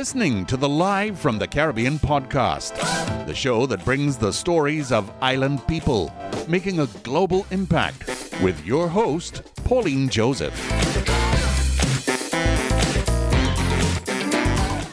Listening to the Live from the Caribbean podcast, the show that brings the stories of island people making a global impact with your host, Pauline Joseph.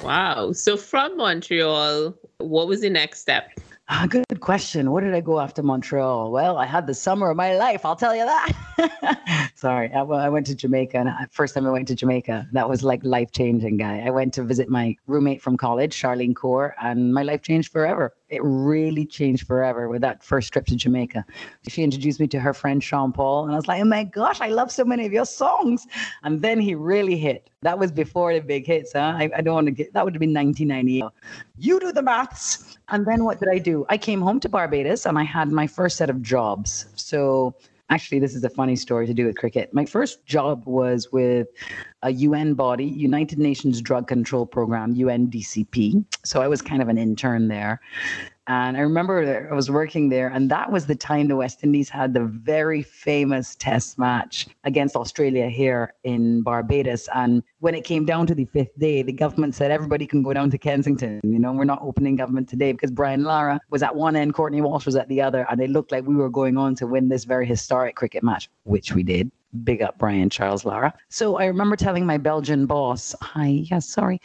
Wow. So from Montreal, what was the next step? Ah, good question. What did I go after Montreal? Well, I had the summer of my life. I'll tell you that. Sorry, I, I went to Jamaica, and first time I went to Jamaica, that was like life changing, guy. I went to visit my roommate from college, Charlene Core, and my life changed forever. It really changed forever with that first trip to Jamaica. She introduced me to her friend Sean Paul, and I was like, oh my gosh, I love so many of your songs. And then he really hit. That was before the big hits, huh? I, I don't want to get that would have been 1998. You do the maths. And then what did I do? I came home to Barbados and I had my first set of jobs. So actually, this is a funny story to do with cricket. My first job was with a UN body, United Nations Drug Control Program, UNDCP. So I was kind of an intern there. And I remember I was working there, and that was the time the West Indies had the very famous test match against Australia here in Barbados. And when it came down to the fifth day, the government said everybody can go down to Kensington. You know, we're not opening government today because Brian Lara was at one end, Courtney Walsh was at the other, and it looked like we were going on to win this very historic cricket match, which we did big up Brian Charles Lara. So I remember telling my Belgian boss, "Hi, yes, sorry,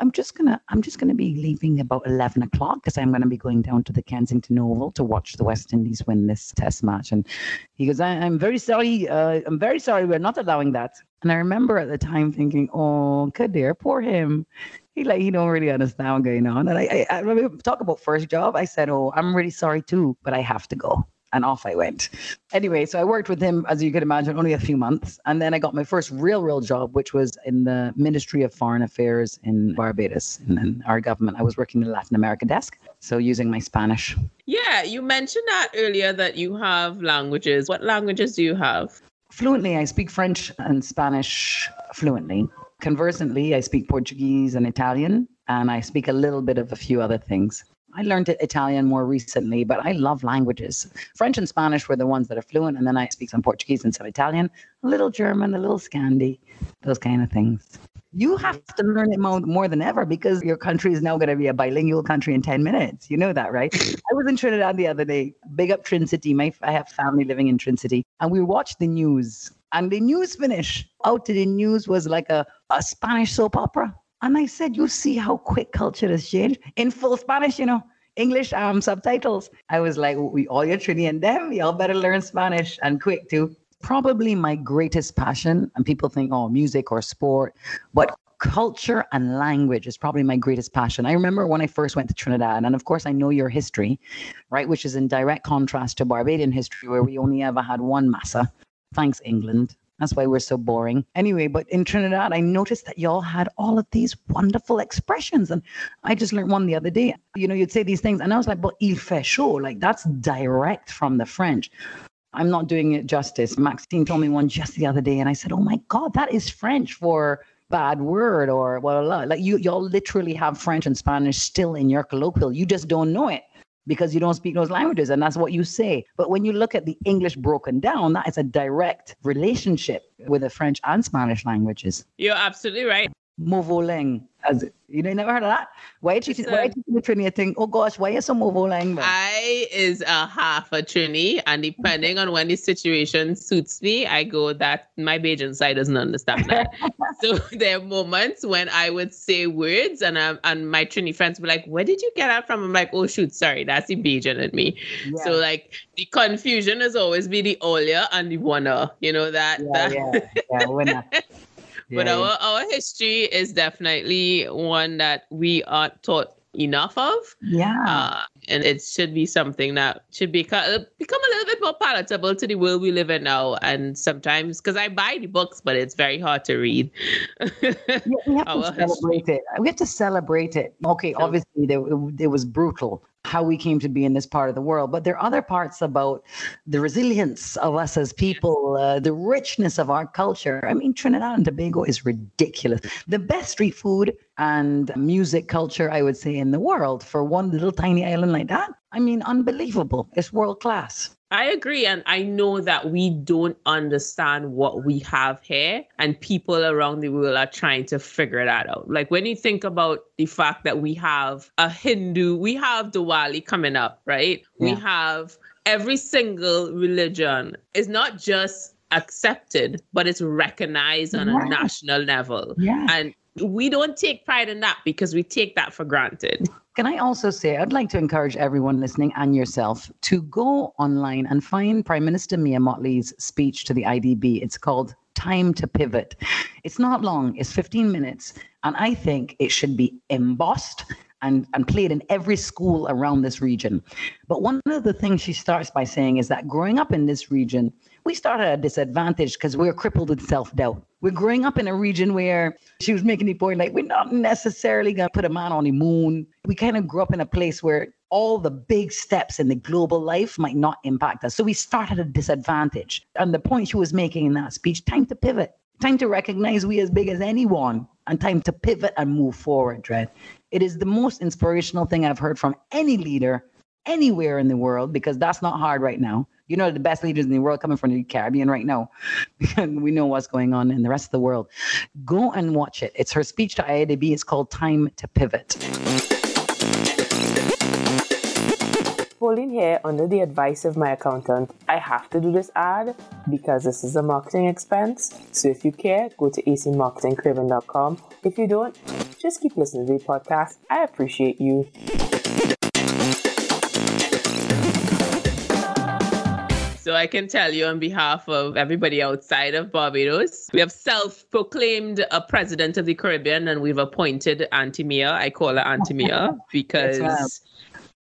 I'm just gonna I'm just gonna be leaving about eleven o'clock because I'm gonna be going down to the Kensington Oval to watch the West Indies win this Test match." And he goes, I, "I'm very sorry. Uh, I'm very sorry. We're not allowing that." And I remember at the time thinking, "Oh, Kadir, poor him." He like he don't really understand what's going on. And I, I, I when talk about first job. I said, "Oh, I'm really sorry too, but I have to go." And off I went. Anyway, so I worked with him, as you could imagine, only a few months. And then I got my first real, real job, which was in the Ministry of Foreign Affairs in Barbados, in, in our government. I was working in the Latin America desk, so using my Spanish. Yeah, you mentioned that earlier that you have languages. What languages do you have? Fluently, I speak French and Spanish fluently. Conversantly, I speak Portuguese and Italian, and I speak a little bit of a few other things. I learned Italian more recently, but I love languages. French and Spanish were the ones that are fluent, and then I speak some Portuguese and some Italian, a little German, a little Scandi, those kind of things. You have to learn it more, more than ever because your country is now going to be a bilingual country in 10 minutes. You know that, right? I was in Trinidad the other day, big up Trin City. My, I have family living in Trin City, and we watched the news, and the news finish out to the news was like a, a Spanish soap opera. And I said, you see how quick culture has changed in full Spanish, you know, English um subtitles. I was like, we all your Trini and them, y'all better learn Spanish and quick too. Probably my greatest passion, and people think, oh, music or sport, but culture and language is probably my greatest passion. I remember when I first went to Trinidad, and of course I know your history, right, which is in direct contrast to Barbadian history, where we only ever had one massa. Thanks, England. That's why we're so boring. Anyway, but in Trinidad, I noticed that y'all had all of these wonderful expressions. And I just learned one the other day. You know, you'd say these things, and I was like, but il fait chaud. Like, that's direct from the French. I'm not doing it justice. Maxine told me one just the other day, and I said, oh my God, that is French for bad word or well, like you, y'all literally have French and Spanish still in your colloquial. You just don't know it because you don't speak those languages and that's what you say. But when you look at the English broken down, that is a direct relationship with the French and Spanish languages. You're absolutely right. Movoleng, as you know, you never heard of that. Why did you It's, why did you Trini think, oh gosh, why so Movoleng? man?" I is a half a Trini, and depending on when the situation suits me, I go that my Bajan side doesn't understand that. so there are moments when I would say words, and um, and my Trini friends were like, "Where did you get that from?" I'm like, "Oh shoot, sorry, that's the Bajan in me." So like the confusion has always be the Olia and the Wanna, you know that. yeah, that yeah, yeah, winner. but our our history is definitely one that we aren't taught enough of. yeah. Uh, and it should be something that should become become a little bit more palatable to the world we live in now. And sometimes, because I buy the books, but it's very hard to read. yeah, we have to celebrate it. We have to celebrate it. Okay, so, obviously, there, it was brutal how we came to be in this part of the world. But there are other parts about the resilience of us as people, uh, the richness of our culture. I mean, Trinidad and Tobago is ridiculous. The best street food and music culture, I would say, in the world for one little tiny island like that. I mean, unbelievable. It's world class. I agree. And I know that we don't understand what we have here, and people around the world are trying to figure that out. Like when you think about the fact that we have a Hindu, we have Diwali coming up, right? Yeah. We have every single religion is not just accepted, but it's recognized on yeah. a national level. Yeah. And we don't take pride in that because we take that for granted. Can I also say, I'd like to encourage everyone listening and yourself to go online and find Prime Minister Mia Mottley's speech to the IDB. It's called Time to Pivot. It's not long, it's 15 minutes. And I think it should be embossed and, and played in every school around this region. But one of the things she starts by saying is that growing up in this region, we start at a disadvantage because we're crippled with self doubt. We're growing up in a region where she was making the point like we're not necessarily going to put a man on the moon. We kind of grew up in a place where all the big steps in the global life might not impact us. So we start at a disadvantage. And the point she was making in that speech time to pivot, time to recognize we as big as anyone, and time to pivot and move forward, Dread. It is the most inspirational thing I've heard from any leader anywhere in the world because that's not hard right now. You know, the best leaders in the world coming from the Caribbean right now we know what's going on in the rest of the world. Go and watch it. It's her speech to IADB. It's called Time to Pivot. Pauline here, under the advice of my accountant, I have to do this ad because this is a marketing expense. So if you care, go to acmarketingcaribbean.com. If you don't, just keep listening to the podcast. I appreciate you. So I can tell you on behalf of everybody outside of Barbados, we have self-proclaimed a president of the Caribbean, and we've appointed Auntie Mia. I call her Auntie Mia because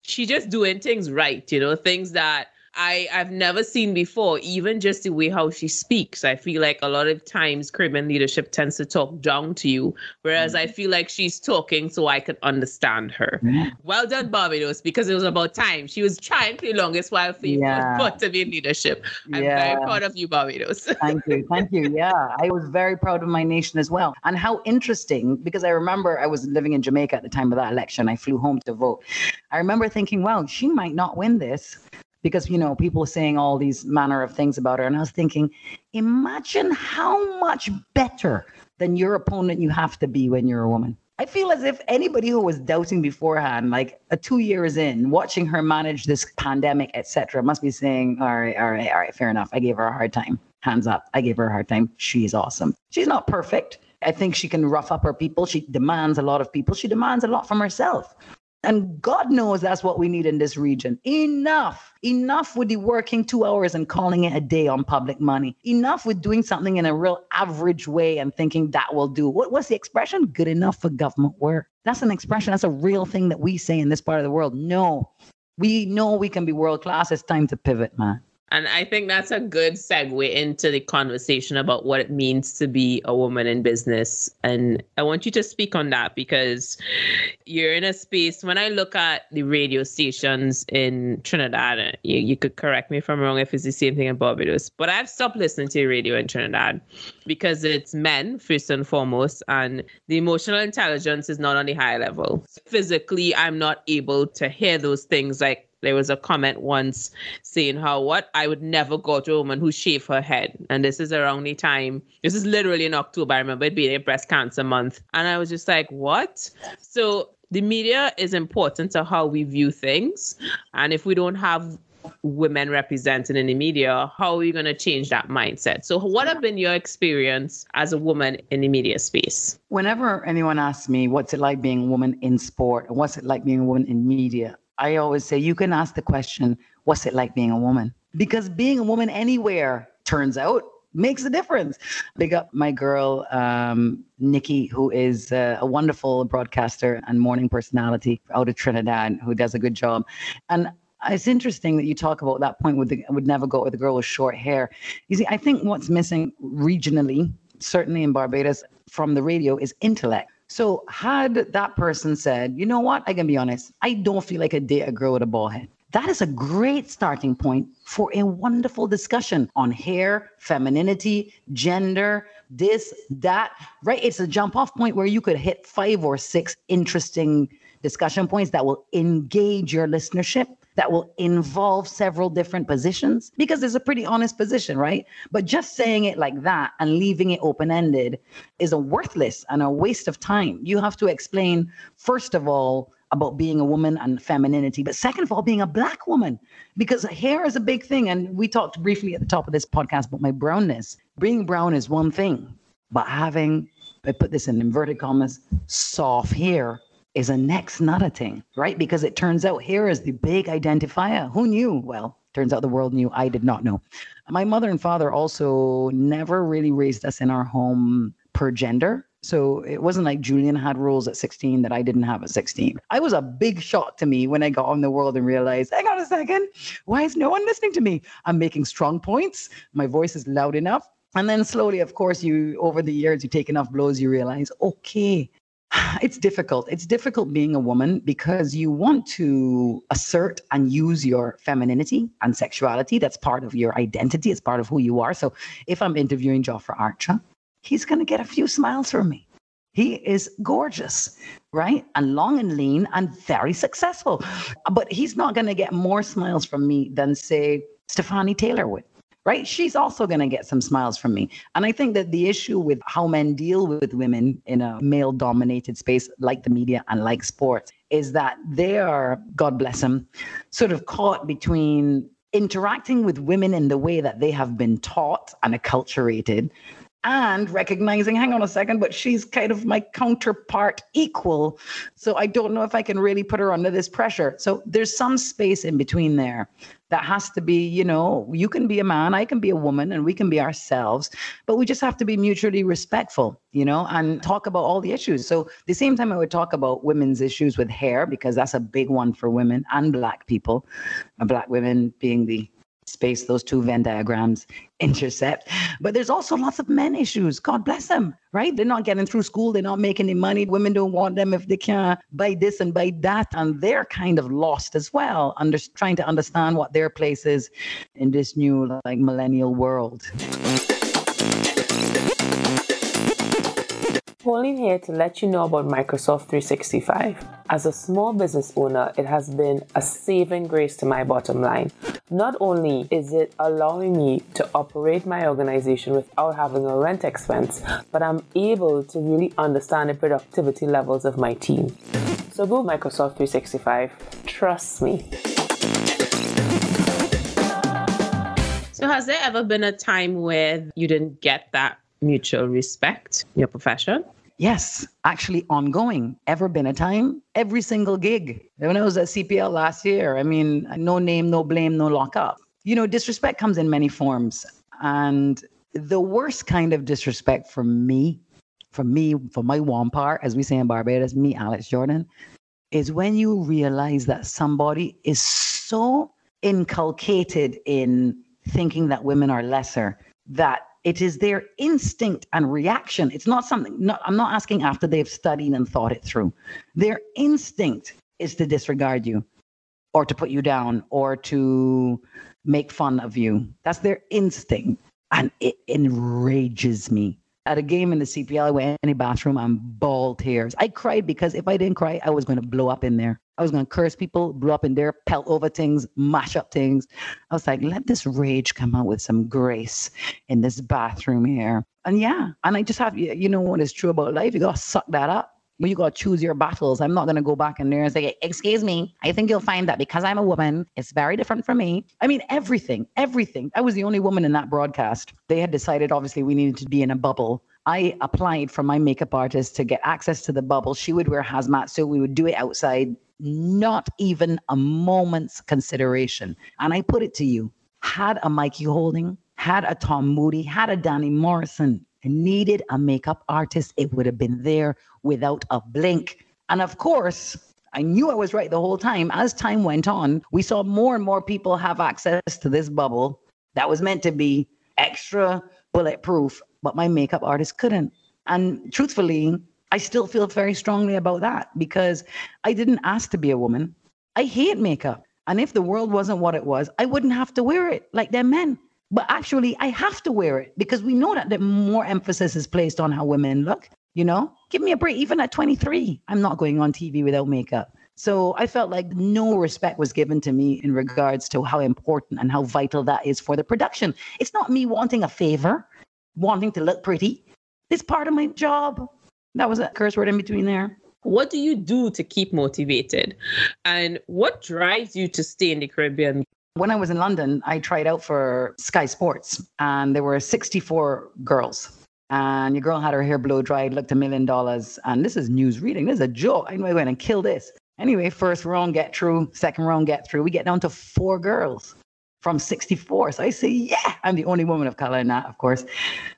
she's just doing things right, you know, things that I, I've never seen before, even just the way how she speaks. I feel like a lot of times Caribbean leadership tends to talk down to you, whereas mm-hmm. I feel like she's talking so I can understand her. Mm-hmm. Well done, Barbados, because it was about time. She was trying for the longest while for you yeah. to be in leadership. I'm yeah. very proud of you, Barbados. Thank you. Thank you. Yeah, I was very proud of my nation as well. And how interesting, because I remember I was living in Jamaica at the time of that election. I flew home to vote. I remember thinking, well, she might not win this because you know people are saying all these manner of things about her and i was thinking imagine how much better than your opponent you have to be when you're a woman. I feel as if anybody who was doubting beforehand like a two years in watching her manage this pandemic etc must be saying all right all right all right fair enough. I gave her a hard time. Hands up. I gave her a hard time. She's awesome. She's not perfect. I think she can rough up her people. She demands a lot of people. She demands a lot from herself. And God knows that's what we need in this region. Enough. Enough with the working two hours and calling it a day on public money. Enough with doing something in a real average way and thinking that will do. What, what's the expression? Good enough for government work. That's an expression. That's a real thing that we say in this part of the world. No, we know we can be world class. It's time to pivot, man. And I think that's a good segue into the conversation about what it means to be a woman in business. And I want you to speak on that because you're in a space. When I look at the radio stations in Trinidad, uh, you, you could correct me if I'm wrong if it's the same thing in Barbados, but I've stopped listening to radio in Trinidad because it's men, first and foremost, and the emotional intelligence is not on the high level. Physically, I'm not able to hear those things like there was a comment once saying how what I would never go to a woman who shaved her head. And this is around the time, this is literally in October. I remember it being a breast cancer month. And I was just like, what? So the media is important to how we view things. And if we don't have women represented in the media, how are you going to change that mindset? So, what have been your experience as a woman in the media space? Whenever anyone asks me, what's it like being a woman in sport? What's it like being a woman in media? I always say you can ask the question, what's it like being a woman? Because being a woman anywhere turns out makes a difference. Big up my girl, um, Nikki, who is uh, a wonderful broadcaster and morning personality out of Trinidad, who does a good job. And it's interesting that you talk about that point with the would never go with a girl with short hair. You see, I think what's missing regionally, certainly in Barbados, from the radio is intellect. So had that person said, you know what, I can be honest, I don't feel like a date a girl with a bald head. That is a great starting point for a wonderful discussion on hair, femininity, gender, this, that, right? It's a jump off point where you could hit five or six interesting discussion points that will engage your listenership that will involve several different positions because it's a pretty honest position, right? But just saying it like that and leaving it open ended is a worthless and a waste of time. You have to explain, first of all, about being a woman and femininity, but second of all, being a black woman, because hair is a big thing. And we talked briefly at the top of this podcast about my brownness. Being brown is one thing, but having, I put this in inverted commas, soft hair is a next not a thing, right? Because it turns out hair is the big identifier. Who knew? Well, turns out the world knew. I did not know. My mother and father also never really raised us in our home per gender. So it wasn't like Julian had rules at 16 that I didn't have at 16. I was a big shock to me when I got on the world and realized, hang on a second, why is no one listening to me? I'm making strong points. My voice is loud enough. And then slowly, of course, you over the years, you take enough blows, you realize, okay, it's difficult. It's difficult being a woman because you want to assert and use your femininity and sexuality. That's part of your identity. It's part of who you are. So if I'm interviewing Jofra Archer, he's going to get a few smiles from me. He is gorgeous, right? And long and lean and very successful. But he's not going to get more smiles from me than, say, Stafanie Taylor would right? She's also going to get some smiles from me. And I think that the issue with how men deal with women in a male dominated space like the media and like sports is that they are, God bless them, sort of caught between interacting with women in the way that they have been taught and acculturated and recognizing, hang on a second, but she's kind of my counterpart equal. So I don't know if I can really put her under this pressure. So there's some space in between there that has to be, you know, you can be a man, I can be a woman, and we can be ourselves, but we just have to be mutually respectful, you know, and talk about all the issues. So the same time I would talk about women's issues with hair, because that's a big one for women and black people, uh, black women being the space those two Venn diagrams intercept. But there's also lots of men issues. God bless them, right? They're not getting through school. They're not making any money. Women don't want them if they can't buy this and buy that. And they're kind of lost as well, under, trying to understand what their place is in this new like millennial world. Pauline here to let you know about Microsoft 365. As a small business owner, it has been a saving grace to my bottom line. Not only is it allowing me to operate my organization without having a rent expense, but I'm able to really understand the productivity levels of my team. So go Microsoft 365. Trust me. So, has there ever been a time where you didn't get that mutual respect your profession? Yes, actually ongoing. Ever been a time? Every single gig. When I was at CPL last year, I mean, no name, no blame, no lockup. You know, disrespect comes in many forms. And the worst kind of disrespect for me, for me, for my wampar, as we say in Barbados, me, Alex Jordan, is when you realize that somebody is so inculcated in thinking that women are lesser that it is their instinct and reaction. It's not something, not, I'm not asking after they've studied and thought it through. Their instinct is to disregard you or to put you down or to make fun of you. That's their instinct. And it enrages me at a game in the CPL, I went in the bathroom and bawled tears. I cried because if I didn't cry, I was going to blow up in there. I was going to curse people, blow up in there, pelt over things, mash up things. I was like, let this rage come out with some grace in this bathroom here. And yeah, and I just have, you know what is true about life? You got to suck that up. But you got to choose your battles. I'm not going to go back in there and say, Excuse me, I think you'll find that because I'm a woman, it's very different from me. I mean, everything, everything. I was the only woman in that broadcast. They had decided, obviously, we needed to be in a bubble. I applied for my makeup artist to get access to the bubble. She would wear hazmat, so we would do it outside, not even a moment's consideration. And I put it to you had a Mikey Holding, had a Tom Moody, had a Danny Morrison, needed a makeup artist, it would have been there without a blink. And of course, I knew I was right the whole time. As time went on, we saw more and more people have access to this bubble that was meant to be extra bulletproof, but my makeup artist couldn't. And truthfully, I still feel very strongly about that because I didn't ask to be a woman. I hate makeup. And if the world wasn't what it was, I wouldn't have to wear it like they're men. But actually, I have to wear it because we know that the more emphasis is placed on how women look. You know, give me a break. Even at 23, I'm not going on TV without makeup. So I felt like no respect was given to me in regards to how important and how vital that is for the production. It's not me wanting a favor, wanting to look pretty. It's part of my job. That was a curse word in between there. What do you do to keep motivated? And what drives you to stay in the Caribbean? When I was in London, I tried out for Sky Sports, and there were 64 girls and your girl had her hair blow dried, looked a million dollars. And this is news reading. This is a joke. I know I went and kill this. Anyway, first round get through, second round get through. We get down to four girls from 64. So I say, yeah, I'm the only woman of color in that, of course.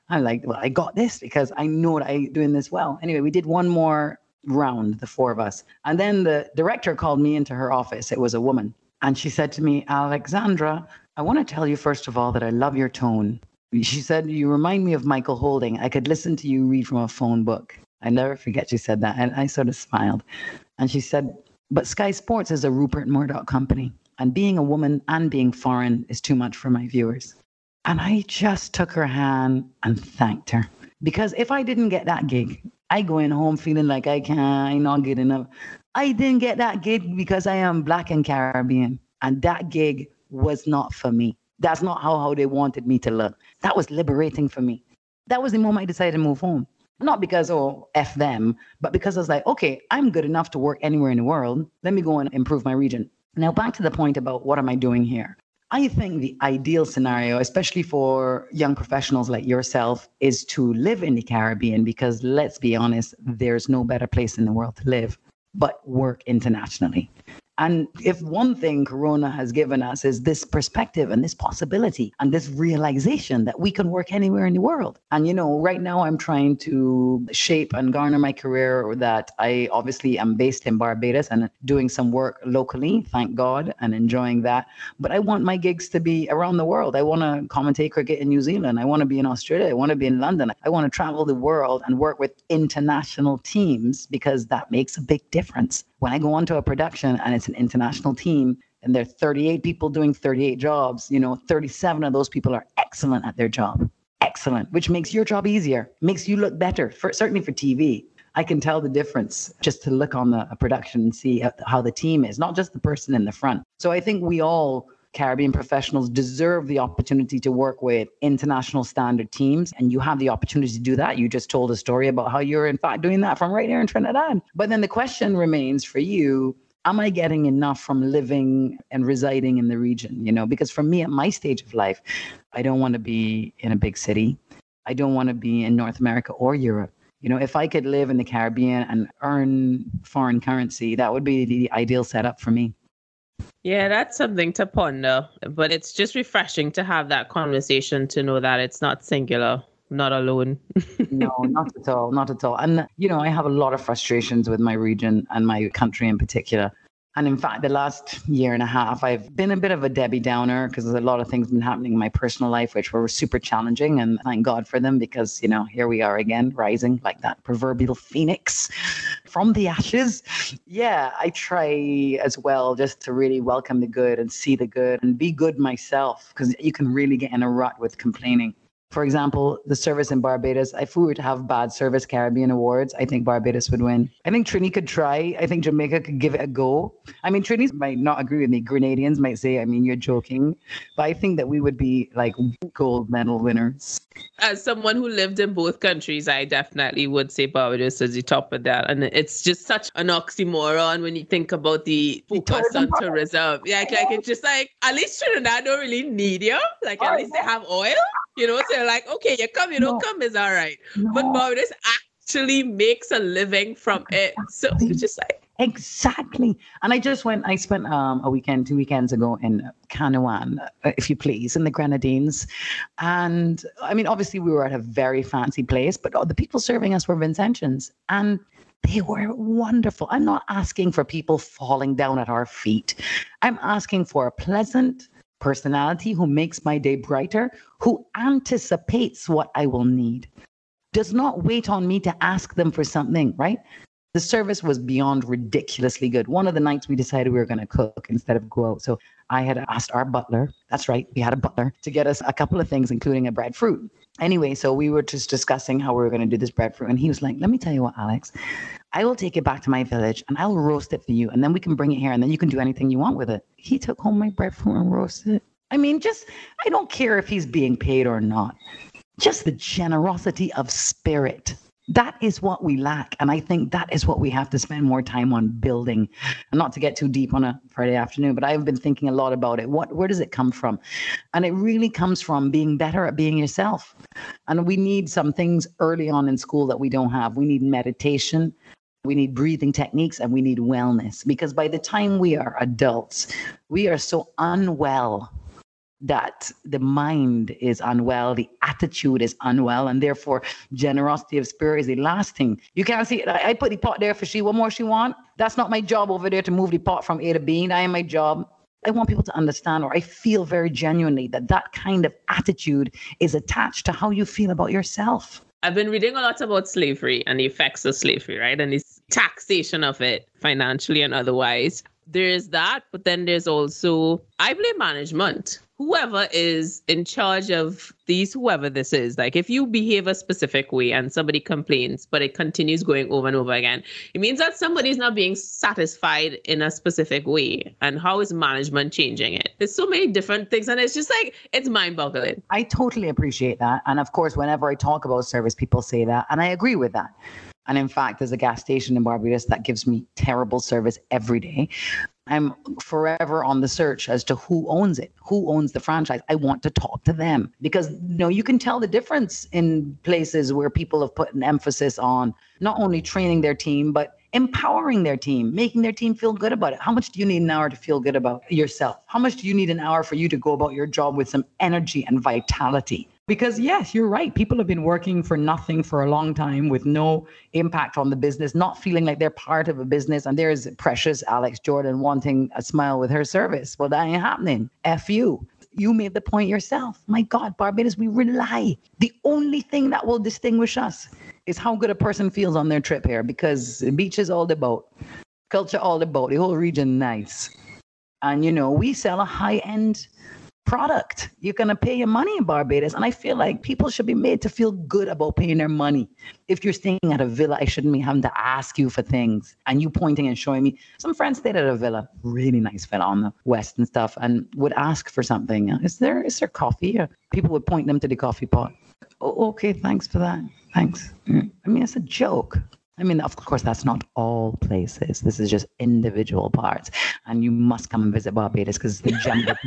I'm like, well, I got this because I know that I'm doing this well. Anyway, we did one more round, the four of us. And then the director called me into her office. It was a woman. And she said to me, Alexandra, I want to tell you, first of all, that I love your tone. She said, You remind me of Michael Holding. I could listen to you read from a phone book. I never forget she said that. And I sort of smiled. And she said, But Sky Sports is a Rupert Murdoch company. And being a woman and being foreign is too much for my viewers. And I just took her hand and thanked her. Because if I didn't get that gig, I go in home feeling like I can't, I'm not good enough. I didn't get that gig because I am black and Caribbean. And that gig was not for me. That's not how, how they wanted me to look. That was liberating for me. That was the moment I decided to move home. Not because, oh, F them, but because I was like, okay, I'm good enough to work anywhere in the world. Let me go and improve my region. Now, back to the point about what am I doing here? I think the ideal scenario, especially for young professionals like yourself, is to live in the Caribbean because let's be honest, there's no better place in the world to live, but work internationally. And if one thing Corona has given us is this perspective and this possibility and this realization that we can work anywhere in the world. And, you know, right now I'm trying to shape and garner my career that I obviously am based in Barbados and doing some work locally, thank God, and enjoying that. But I want my gigs to be around the world. I want to commentate cricket in New Zealand. I want to be in Australia. I want to be in London. I want to travel the world and work with international teams because that makes a big difference when I go onto a production and it's an international team and there are 38 people doing 38 jobs, you know, 37 of those people are excellent at their job. Excellent, which makes your job easier, makes you look better, for, certainly for TV. I can tell the difference just to look on the production and see how the team is, not just the person in the front. So I think we all Caribbean professionals deserve the opportunity to work with international standard teams. And you have the opportunity to do that. You just told a story about how you're, in fact, doing that from right here in Trinidad. But then the question remains for you am I getting enough from living and residing in the region? You know, because for me at my stage of life, I don't want to be in a big city. I don't want to be in North America or Europe. You know, if I could live in the Caribbean and earn foreign currency, that would be the ideal setup for me. Yeah, that's something to ponder. But it's just refreshing to have that conversation to know that it's not singular, not alone. no, not at all. Not at all. And, you know, I have a lot of frustrations with my region and my country in particular. And in fact, the last year and a half, I've been a bit of a Debbie Downer because a lot of things been happening in my personal life, which were super challenging. And thank God for them because, you know, here we are again, rising like that proverbial phoenix from the ashes. Yeah, I try as well just to really welcome the good and see the good and be good myself because you can really get in a rut with complaining. For example, the service in Barbados, if we were to have bad service Caribbean awards, I think Barbados would win. I think Trini could try. I think Jamaica could give it a go. I mean, Trini might not agree with me. Grenadians might say, I mean, you're joking. But I think that we would be like gold medal winners. As someone who lived in both countries, I definitely would say Barbados is the top of that. And it's just such an oxymoron when you think about the focus on tourism. Yeah, like, like it's just like, at least Trinidad don't really need you. Like, at least they have oil. You know, so like, okay, you come, you don't no. come is all right. No. But Barbados actually makes a living from it. So it's just like Exactly. And I just went, I spent um, a weekend, two weekends ago in Canouan, uh, if you please, in the Grenadines. And I mean, obviously, we were at a very fancy place, but the people serving us were Vincentians. And they were wonderful. I'm not asking for people falling down at our feet. I'm asking for a pleasant personality who makes my day brighter, who anticipates what I will need, does not wait on me to ask them for something, right? The service was beyond ridiculously good. One of the nights we decided we were going to cook instead of go out. So I had asked our butler, that's right, we had a butler, to get us a couple of things, including a breadfruit. Anyway, so we were just discussing how we were going to do this breadfruit. And he was like, let me tell you what, Alex, I will take it back to my village and I'll roast it for you. And then we can bring it here and then you can do anything you want with it. He took home my breadfruit and roasted it. I mean, just, I don't care if he's being paid or not. Just the generosity of spirit that is what we lack. And I think that is what we have to spend more time on building. And not to get too deep on a Friday afternoon, but I've been thinking a lot about it. What where does it come from? And it really comes from being better at being yourself. And we need some things early on in school that we don't have. We need meditation. We need breathing techniques and we need wellness because by the time we are adults, we are so unwell that the mind is unwell, the attitude is unwell, and therefore generosity of spirit is a lasting. You can't see. I, I put the pot there for she. What more she want? That's not my job over there to move the pot from A to B. Am my job. I want people to understand, or I feel very genuinely that that kind of attitude is attached to how you feel about yourself. I've been reading a lot about slavery and the effects of slavery, right? And this taxation of it financially and otherwise. There's that, but then there's also, I blame management whoever is in charge of these, whoever this is, like if you behave a specific way and somebody complains, but it continues going over and over again, it means that somebody is not being satisfied in a specific way. And how is management changing it? There's so many different things, and it's just like it's mind boggling. I totally appreciate that. And of course, whenever I talk about service, people say that, and I agree with that. And in fact, there's a gas station in Barbados that gives me terrible service every day. I'm forever on the search as to who owns it, who owns the franchise. I want to talk to them because you know you can tell the difference in places where people have put an emphasis on not only training their team but empowering their team, making their team feel good about it. How much do you need an hour to feel good about yourself? How much do you need an hour for you to go about your job with some energy and vitality? Because yes, you're right. People have been working for nothing for a long time with no impact on the business, not feeling like they're part of a business. And there's precious Alex Jordan wanting a smile with her service. Well, that ain't happening. F you. You made the point yourself. My God, Barbados, we rely. The only thing that will distinguish us is how good a person feels on their trip here because the beach is all boat, culture all boat, the whole region nice. And you know, we sell a high end product. You're going to pay your money in Barbados. And I feel like people should be made to feel good about paying their money. If you're staying at a villa, I shouldn't be having to ask you for things and you pointing and showing me. Some friends stayed at a villa, really nice villa on the west and stuff, and would ask for something. Is there is there coffee? People would point them to the coffee pot. Oh, okay, thanks for that. Thanks. Mm. I mean, it's a joke. I mean, of course, that's not all places. This is just individual parts. And you must come and visit Barbados because it's the gem of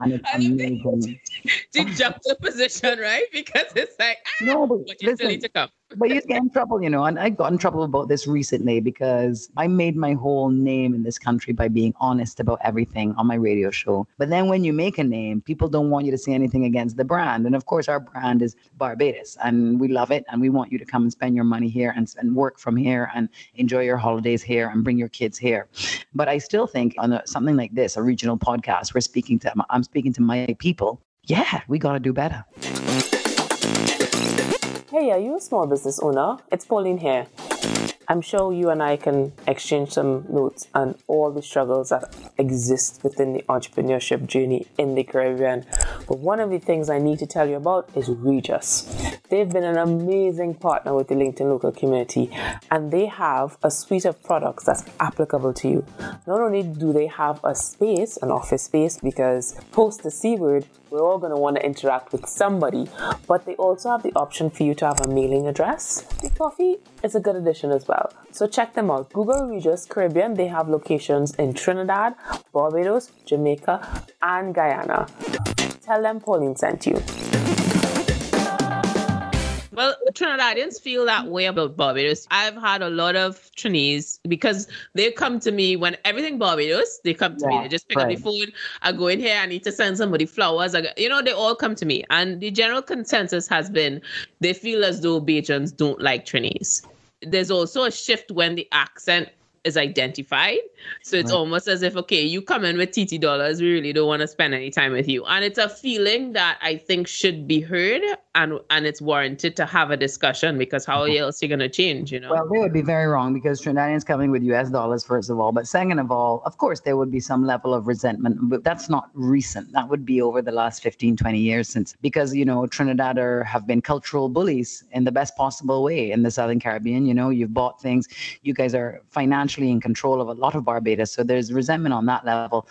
and it's amazing. to jump the position, right? Because it's like, ah, no, but, you listen, still need to come. But you get in trouble, you know. And I got in trouble about this recently because I made my whole name in this country by being honest about everything on my radio show. But then when you make a name, people don't want you to say anything against the brand. And of course, our brand is Barbados, and we love it, and we want you to come and spend your money here and, and work from here and enjoy your holidays here and bring your kids here. But I still think on a, something like this, a regional podcast, we're speaking to I'm speaking to my people. Yeah, we got to do better. Hey, are you a small business owner? It's Pauline here. I'm sure you and I can exchange some notes on all the struggles that exist within the entrepreneurship journey in the Caribbean. But one of the things I need to tell you about is Regus. They've been an amazing partner with the LinkedIn local community and they have a suite of products that's applicable to you. Not only do they have a space, an office space, because post the C word, we're all going to want to interact with somebody, but they also have the option for you to have a mailing address. The coffee is a good addition as well. So check them out. Google Regus Caribbean. They have locations in Trinidad, Barbados, Jamaica, and Guyana. Tell them Pauline sent you. Trinidadians feel that way about Barbados. I've had a lot of Trinidadians because they come to me when everything Barbados, they come to yeah, me. They just pick right. up the phone. I go in here, I need to send somebody flowers. I, go, you know, they all come to me. And the general consensus has been they feel as though Bajans don't like Trinidadians. There's also a shift when the accent is identified. So it's right. almost as if, okay, you come in with TT dollars, we really don't want to spend any time with you. And it's a feeling that I think should be heard and and it's warranted to have a discussion because how mm-hmm. else are you gonna change, you know? Well, they would be very wrong because Trinidadians coming with US dollars, first of all. But second of all, of course there would be some level of resentment, but that's not recent. That would be over the last 15, 20 years since because you know, Trinidad have been cultural bullies in the best possible way in the Southern Caribbean. You know, you've bought things, you guys are financially in control of a lot of Barbados. So there's resentment on that level.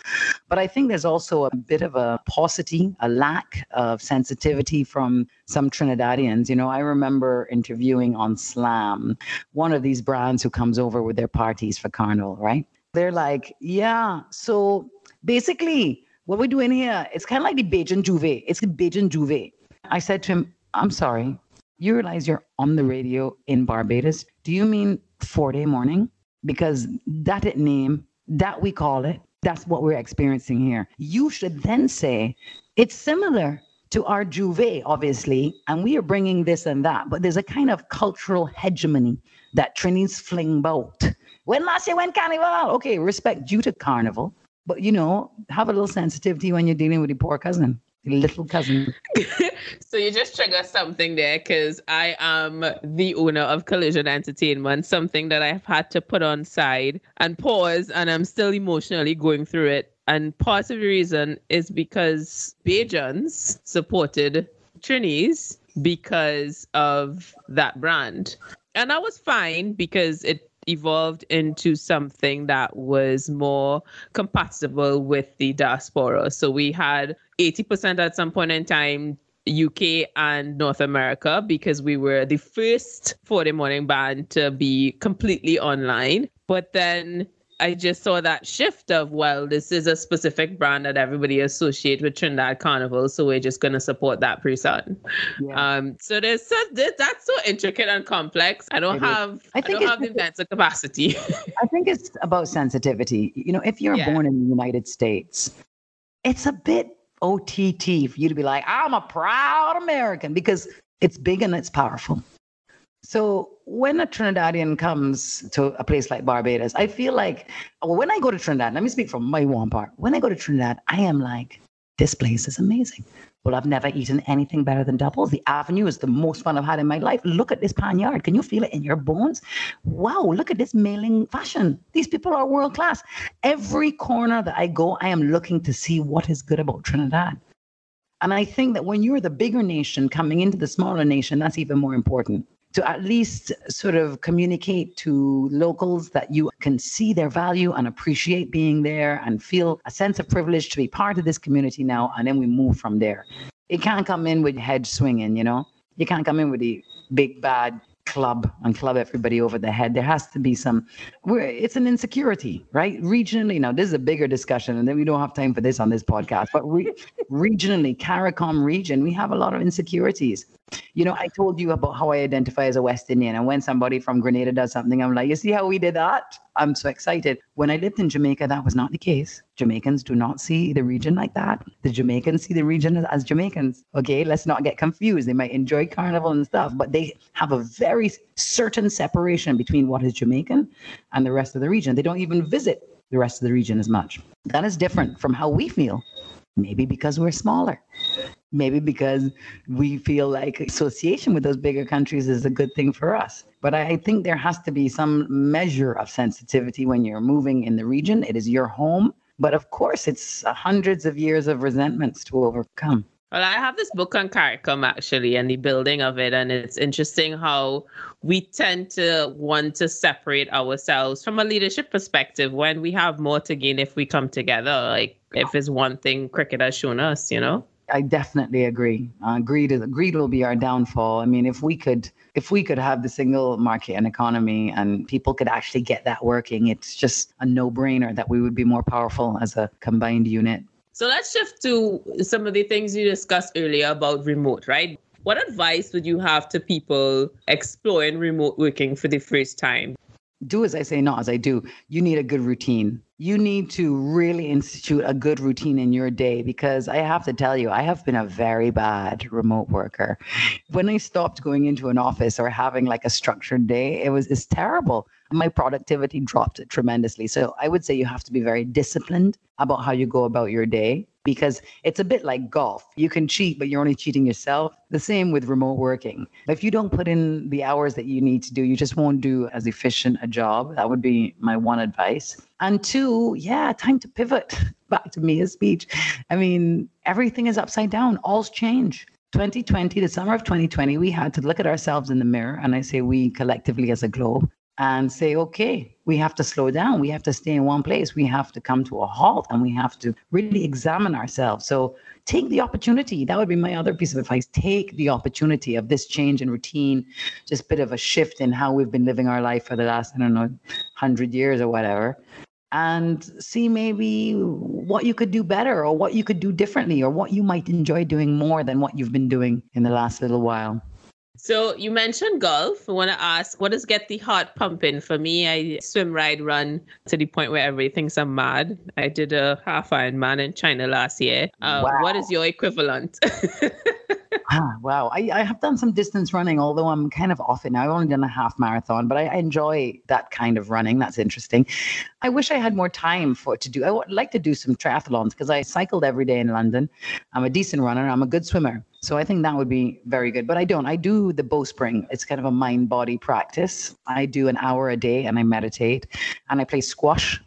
But I think there's also a bit of a paucity, a lack of sensitivity from some Trinidadians. You know, I remember interviewing on Slam one of these brands who comes over with their parties for Carnival, right? They're like, yeah, so basically, what we're doing here, it's kind of like the Bajan J'ouvert. It's the Bajan J'ouvert. I said to him, I'm sorry, you realize you're on the radio in Barbados? Do you mean foreday morning? Because that name that we call it. That's what we're experiencing here. You should then say it's similar to our J'ouvert, obviously, and we are bringing this and that, but there's a kind of cultural hegemony that Trinis fling about. When last year went carnival, okay, respect due to carnival, but you know, have a little sensitivity when you're dealing with the poor cousin little cousin. so you just trigger something there because I am the owner of Collision Entertainment, something that I've had to put on side and pause, and I'm still emotionally going through it. And part of the reason is because Bajans supported Trinis because of that brand. And that was fine because it evolved into something that was more compatible with the diaspora. So we had 80% at some point in time UK and North America because we were the first 40 morning band to be completely online. But then I just saw that shift of, well, this is a specific brand that everybody associate with Trinidad Carnival, so we're just going to support that person. Yeah. Um, so there's so, that's so intricate and complex. I don't it have I, think I don't have the mental capacity. I think it's about sensitivity. You know, if you're yeah. born in the United States, it's a bit OTT for you to be like, I'm a proud American because it's big and it's powerful. So when a Trinidadian comes to a place like Barbados, I feel like well, when I go to Trinidad, let me speak from my one part. When I go to Trinidad, I am like, this place is amazing. Well, I've never eaten anything better than doubles. The avenue is the most fun I've had in my life. Look at this panyard. Can you feel it in your bones? Wow, look at this mailing fashion. These people are world class. Every corner that I go, I am looking to see what is good about Trinidad. And I think that when you're the bigger nation coming into the smaller nation, that's even more important to at least sort of communicate to locals that you can see their value and appreciate being there and feel a sense of privilege to be part of this community now. And then we move from there. It can't come in with head swinging, you know? You can't come in with the big bad club and club everybody over the head. There has to be some. it's an insecurity, right? Regionally, now this is a bigger discussion, and then we don't have time for this on this podcast. But re- regionally, CARICOM region, we have a lot of insecurities. You know, I told you about how I identify as a West Indian, and when somebody from Grenada does something, I'm like, you see how we did that? I'm so excited. When I lived in Jamaica, that was not the case. Jamaicans do not see the region like that. The Jamaicans see the region as, as Jamaicans. Okay, let's not get confused. They might enjoy carnival and stuff, but they have a very certain separation between what is Jamaican and the rest of the region. They don't even visit the rest of the region as much. That is different from how we feel. Maybe because we're smaller. Maybe because we feel like association with those bigger countries is a good thing for us. But I think there has to be some measure of sensitivity when you're moving in the region. It is your home. But of course, it's hundreds of years of resentments to overcome. Well, I have this book on CARICOM actually and the building of it. And it's interesting how we tend to want to separate ourselves from a leadership perspective when we have more to gain if we come together. Like, if it's one thing cricket has shown us, you know? I definitely agree. Uh, greed is greed will be our downfall. I mean, if we could if we could have the single market and economy and people could actually get that working, it's just a no brainer that we would be more powerful as a combined unit. So let's shift to some of the things you discussed earlier about remote, right? What advice would you have to people exploring remote working for the first time? do as I say, not as I do. You need a good routine. You need to really institute a good routine in your day because I have to tell you, I have been a very bad remote worker. When I stopped going into an office or having like a structured day, it was it's terrible. My productivity dropped tremendously. So I would say you have to be very disciplined about how you go about your day because it's a bit like golf. You can cheat, but you're only cheating yourself. The same with remote working. If you don't put in the hours that you need to do, you just won't do as efficient a job. That would be my one advice. And two, yeah, time to pivot. Back to Mia's speech. I mean, everything is upside down, all's change. 2020, the summer of 2020, we had to look at ourselves in the mirror, and I say we collectively as a globe, and say, okay, we have to slow down. We have to stay in one place. We have to come to a halt and we have to really examine ourselves. So take the opportunity. That would be my other piece of advice. Take the opportunity of this change in routine, just a bit of a shift in how we've been living our life for the last, I don't know, 100 years or whatever. And see maybe what you could do better or what you could do differently or what you might enjoy doing more than what you've been doing in the last little while. So you mentioned golf. I want to ask, what does get the heart pumping? For me, I swim, ride, run to the point where everybody thinks I'm mad. I did a half Ironman in China last year. Uh, wow. What is your equivalent? ah, wow. I, I have done some distance running, although I'm kind of off it now. I've only done a half marathon, but I, I enjoy that kind of running. That's interesting. I wish I had more time for to do. I would like to do some triathlons because I cycled every day in London. I'm a decent runner. I'm a good swimmer. So I think that would be very good. But I don't. I do the bowspring. It's kind of a mind body practice. I do an hour a day and I meditate and I play squash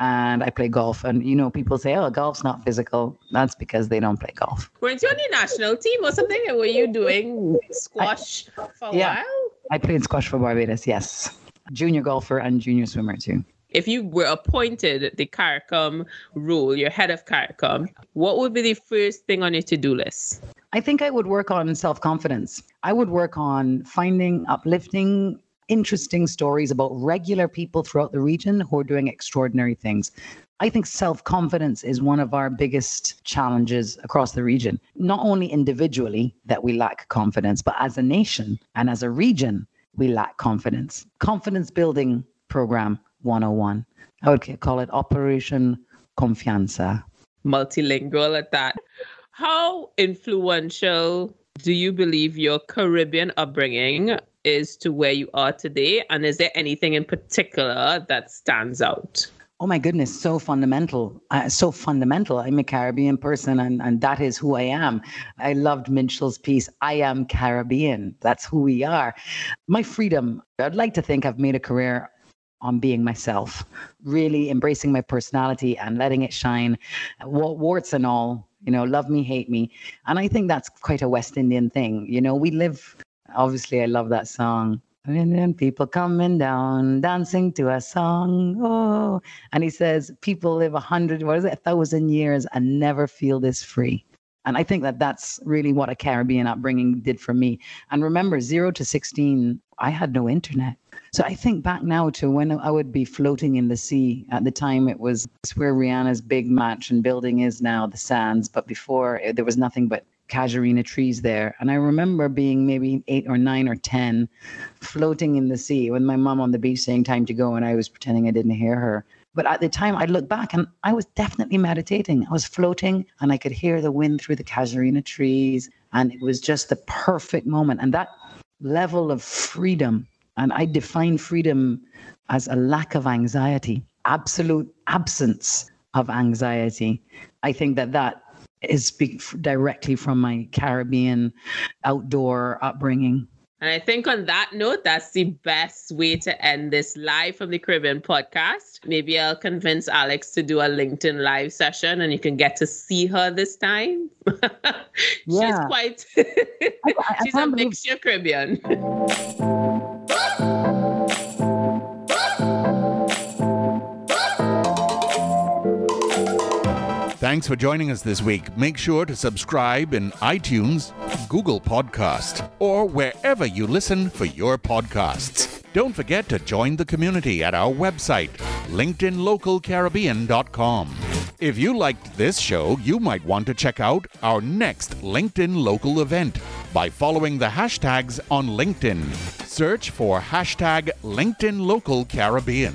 and I play golf. And you know, people say, "Oh, golf's not physical." That's because they don't play golf. Weren't you on the national team or something? And were you doing squash I, for a yeah, while? I played squash for Barbados. Yes, junior golfer and junior swimmer too if you were appointed the CARICOM role, you're head of CARICOM, what would be the first thing on your to-do list? I think I would work on self-confidence. I would work on finding uplifting interesting stories about regular people throughout the region who are doing extraordinary things. I think self confidence is one of our biggest challenges across the region. Not only individually that we lack confidence, but as a nation and as a region, we lack confidence. Confidence building program 101. I would call it Operation Confianza. Multilingual at that. How influential do you believe your Caribbean upbringing is to where you are today? And is there anything in particular that stands out? Oh my goodness, so fundamental. Uh, so fundamental. I'm a Caribbean person and, and that is who I am. I loved Minshall's piece, I am Caribbean. That's who we are. My freedom, I'd like to think I've made a career on being myself, really embracing my personality and letting it shine, warts and all, you know, love me, hate me. And I think that's quite a West Indian thing. You know, we live, obviously, I love that song. Then people coming down, dancing to a song. Oh, and he says, people live a hundred, what is it, a thousand years and never feel this free. And I think that that's really what a Caribbean upbringing did for me. And remember, zero to 16, I had no internet. So I think back now to when I would be floating in the sea. At the time, it was where Rihanna's big match and building is now, the Sands. But before, eh, there was nothing but casuarina trees there. And I remember being maybe eight or nine or 10, floating in the sea with my mom on the beach saying, Time to go. And I was pretending I didn't hear her. But at the time, I look back and I was definitely meditating. I was floating and I could hear the wind through the casuarina trees. And it was just the perfect moment. And that level of freedom and I define freedom as a lack of anxiety, absolute absence of anxiety. I think that that is directly from my Caribbean outdoor upbringing. And I think on that note, that's the best way to end this live from the Caribbean podcast. Maybe I'll convince Alex to do a LinkedIn live session and you can get to see her this time. yeah. She's quite, I, I, she's a mixture Caribbean. Thanks for joining us this week. Make sure to subscribe in iTunes, Google Podcast, or wherever you listen for your podcasts. Don't forget to join the community at our website, LinkedInLocalCaribbean.com. If you liked this show, you might want to check out our next LinkedIn Local event by following the hashtags on LinkedIn. Search for hashtag LinkedIn Local Caribbean.